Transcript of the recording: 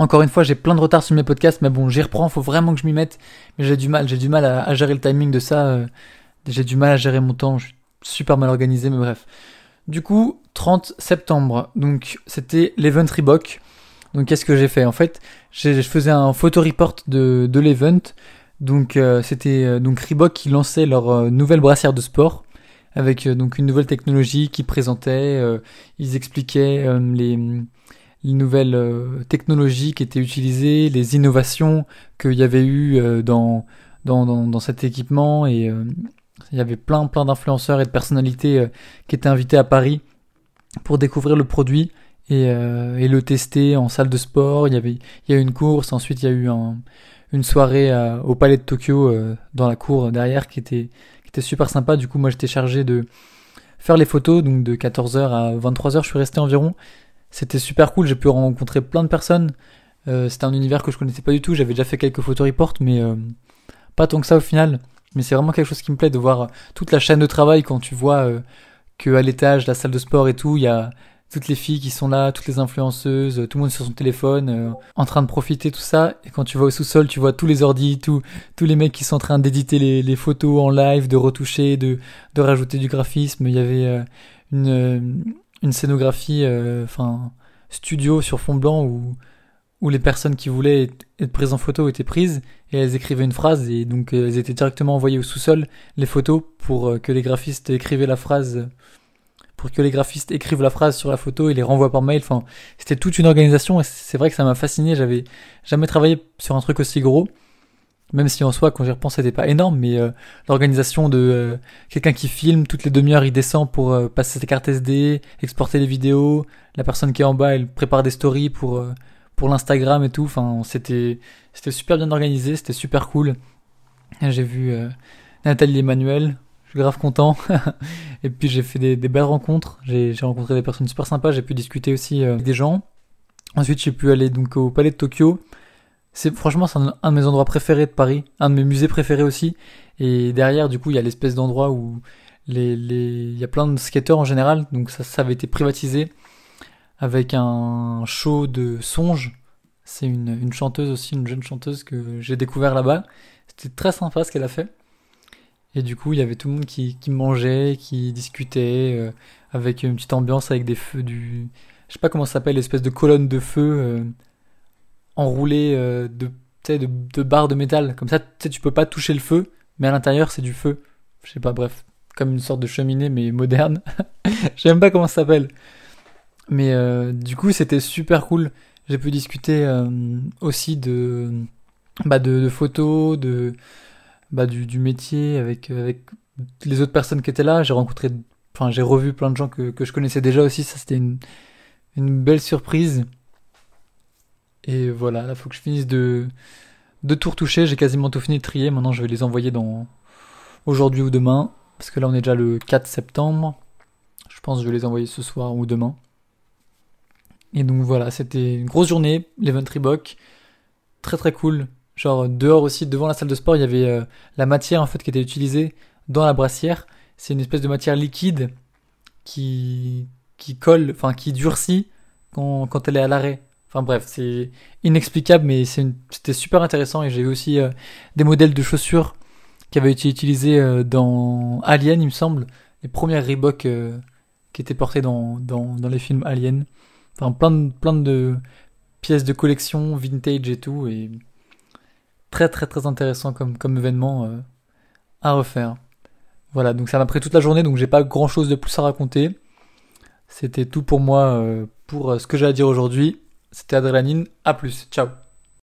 Encore une fois, j'ai plein de retard sur mes podcasts, mais bon, j'y reprends, faut vraiment que je m'y mette. Mais j'ai du mal, j'ai du mal à, gérer le timing de ça. Euh, j'ai du mal à gérer mon temps, je suis super mal organisé, mais bref. Du coup, 30 septembre, donc c'était l'event Reebok. Donc qu'est-ce que j'ai fait? En fait, je faisais un photo report de, de l'event. Donc euh, c'était euh, donc Reebok qui lançait leur nouvelle brassière de sport avec donc une nouvelle technologie qui présentait, ils expliquaient les les nouvelles euh, technologies qui étaient utilisées, les innovations qu'il y avait eu euh, dans, dans, dans, cet équipement et euh, il y avait plein plein d'influenceurs et de personnalités qui étaient invités à Paris pour découvrir le produit et, et, le tester en salle de sport. Il y avait il y a eu une course, ensuite il y a eu un, une soirée au Palais de Tokyo dans la cour derrière qui était qui était super sympa. Du coup moi j'étais chargé de faire les photos donc de 14h à 23h je suis resté environ c'était super cool, j'ai pu rencontrer plein de personnes. Euh, c'était un univers que je connaissais pas du tout, j'avais déjà fait quelques photos reports, mais euh, pas tant que ça au final. Mais c'est vraiment quelque chose qui me plaît de voir toute la chaîne de travail quand tu vois euh, que à l'étage, la salle de sport et tout, il y a toutes les filles qui sont là, toutes les influenceuses, tout le monde sur son téléphone, en train de profiter tout ça. Et quand tu vas au sous-sol, tu vois tous les ordis, tous tous les mecs qui sont en train d'éditer les, les, photos en live, de retoucher, de, de rajouter du graphisme. Il y avait une une scénographie, euh, enfin studio sur fond blanc où où les personnes qui voulaient être prises en photo étaient prises et elles écrivaient une phrase et donc euh, elles étaient directement envoyées au sous-sol les photos pour euh, que les graphistes écrivaient la phrase pour que les graphistes écrivent la phrase sur la photo et les renvoient par mail. Enfin, c'était toute une organisation et c'est vrai que ça m'a fasciné. J'avais jamais travaillé sur un truc aussi gros même si en soi, quand j'y repense, c'était pas énorme, mais euh, l'organisation de euh, quelqu'un qui filme toutes les demi-heures, il descend pour euh, passer ses cartes SD, exporter les vidéos, la personne qui est en bas, elle prépare des stories pour pour l'Instagram et tout. Enfin, c'était c'était super bien organisé, c'était super cool. J'ai vu Nathalie Emmanuel, je suis grave content. et puis j'ai fait des, des, belles rencontres. J'ai rencontré des personnes super sympas. J'ai pu discuter aussi avec des gens. Ensuite, j'ai pu aller donc au Palais de Tokyo c'est franchement c'est un, de mes endroits préférés de Paris, un de mes musées préférés aussi. Et derrière, du coup, il y a l'espèce d'endroit où les, les, il y a plein de skateurs en général, donc ça, ça avait été privatisé avec un show de songe. C'est une, une chanteuse aussi, une jeune chanteuse que j'ai découvert là-bas. C'était très sympa ce qu'elle a fait. Et du coup, il y avait tout le monde qui, qui mangeait, qui discutait, euh, avec une petite ambiance, avec des feux du... Je sais pas comment ça s'appelle, l'espèce de colonne de feu euh, enroulé euh, de, de, de barres de métal. Comme ça, tu peux pas toucher le feu, mais à l'intérieur, c'est du feu. Je sais pas, bref. Comme une sorte de cheminée, mais moderne. Même pas comment ça s'appelle. Mais euh, du coup, c'était super cool. J'ai pu discuter euh, aussi de, bah, de, photos, de, bah, du, du métier avec, avec les autres personnes qui étaient là. J'ai rencontré, enfin, j'ai revu plein de gens que, que je connaissais déjà aussi. Ça, c'était une, une belle surprise. Et voilà, là, faut que je finisse de, de tout retoucher. J'ai quasiment tout fini de trier. Maintenant, je vais les envoyer dans aujourd'hui ou demain. Parce que là, on est déjà le 4 septembre. Je pense que je vais les envoyer ce soir ou demain. Et donc voilà, c'était une grosse journée, l'event Reebok. Très très cool. Genre dehors aussi, devant la salle de sport, il y avait euh, la matière en fait qui était utilisée dans la brassière. C'est une espèce de matière liquide qui, qui colle, enfin qui durcit quand, quand elle est à l'arrêt. Enfin bref, c'est inexplicable, mais c'était super intéressant. Et j'ai aussi euh, des modèles de chaussures qui avaient été utilisés euh, dans Alien, il me semble, les premières Reebok euh, qui étaient portées dans, dans, dans, les films Alien. Enfin plein de, plein de pièces de collection, vintage et tout, et très très très intéressant comme, comme événement à refaire. Voilà, donc ça m'a pris toute la journée, donc j'ai pas grand chose de plus à raconter. C'était tout pour moi, pour ce que j'ai à dire aujourd'hui. C'était Adrénaline. À plus. Ciao.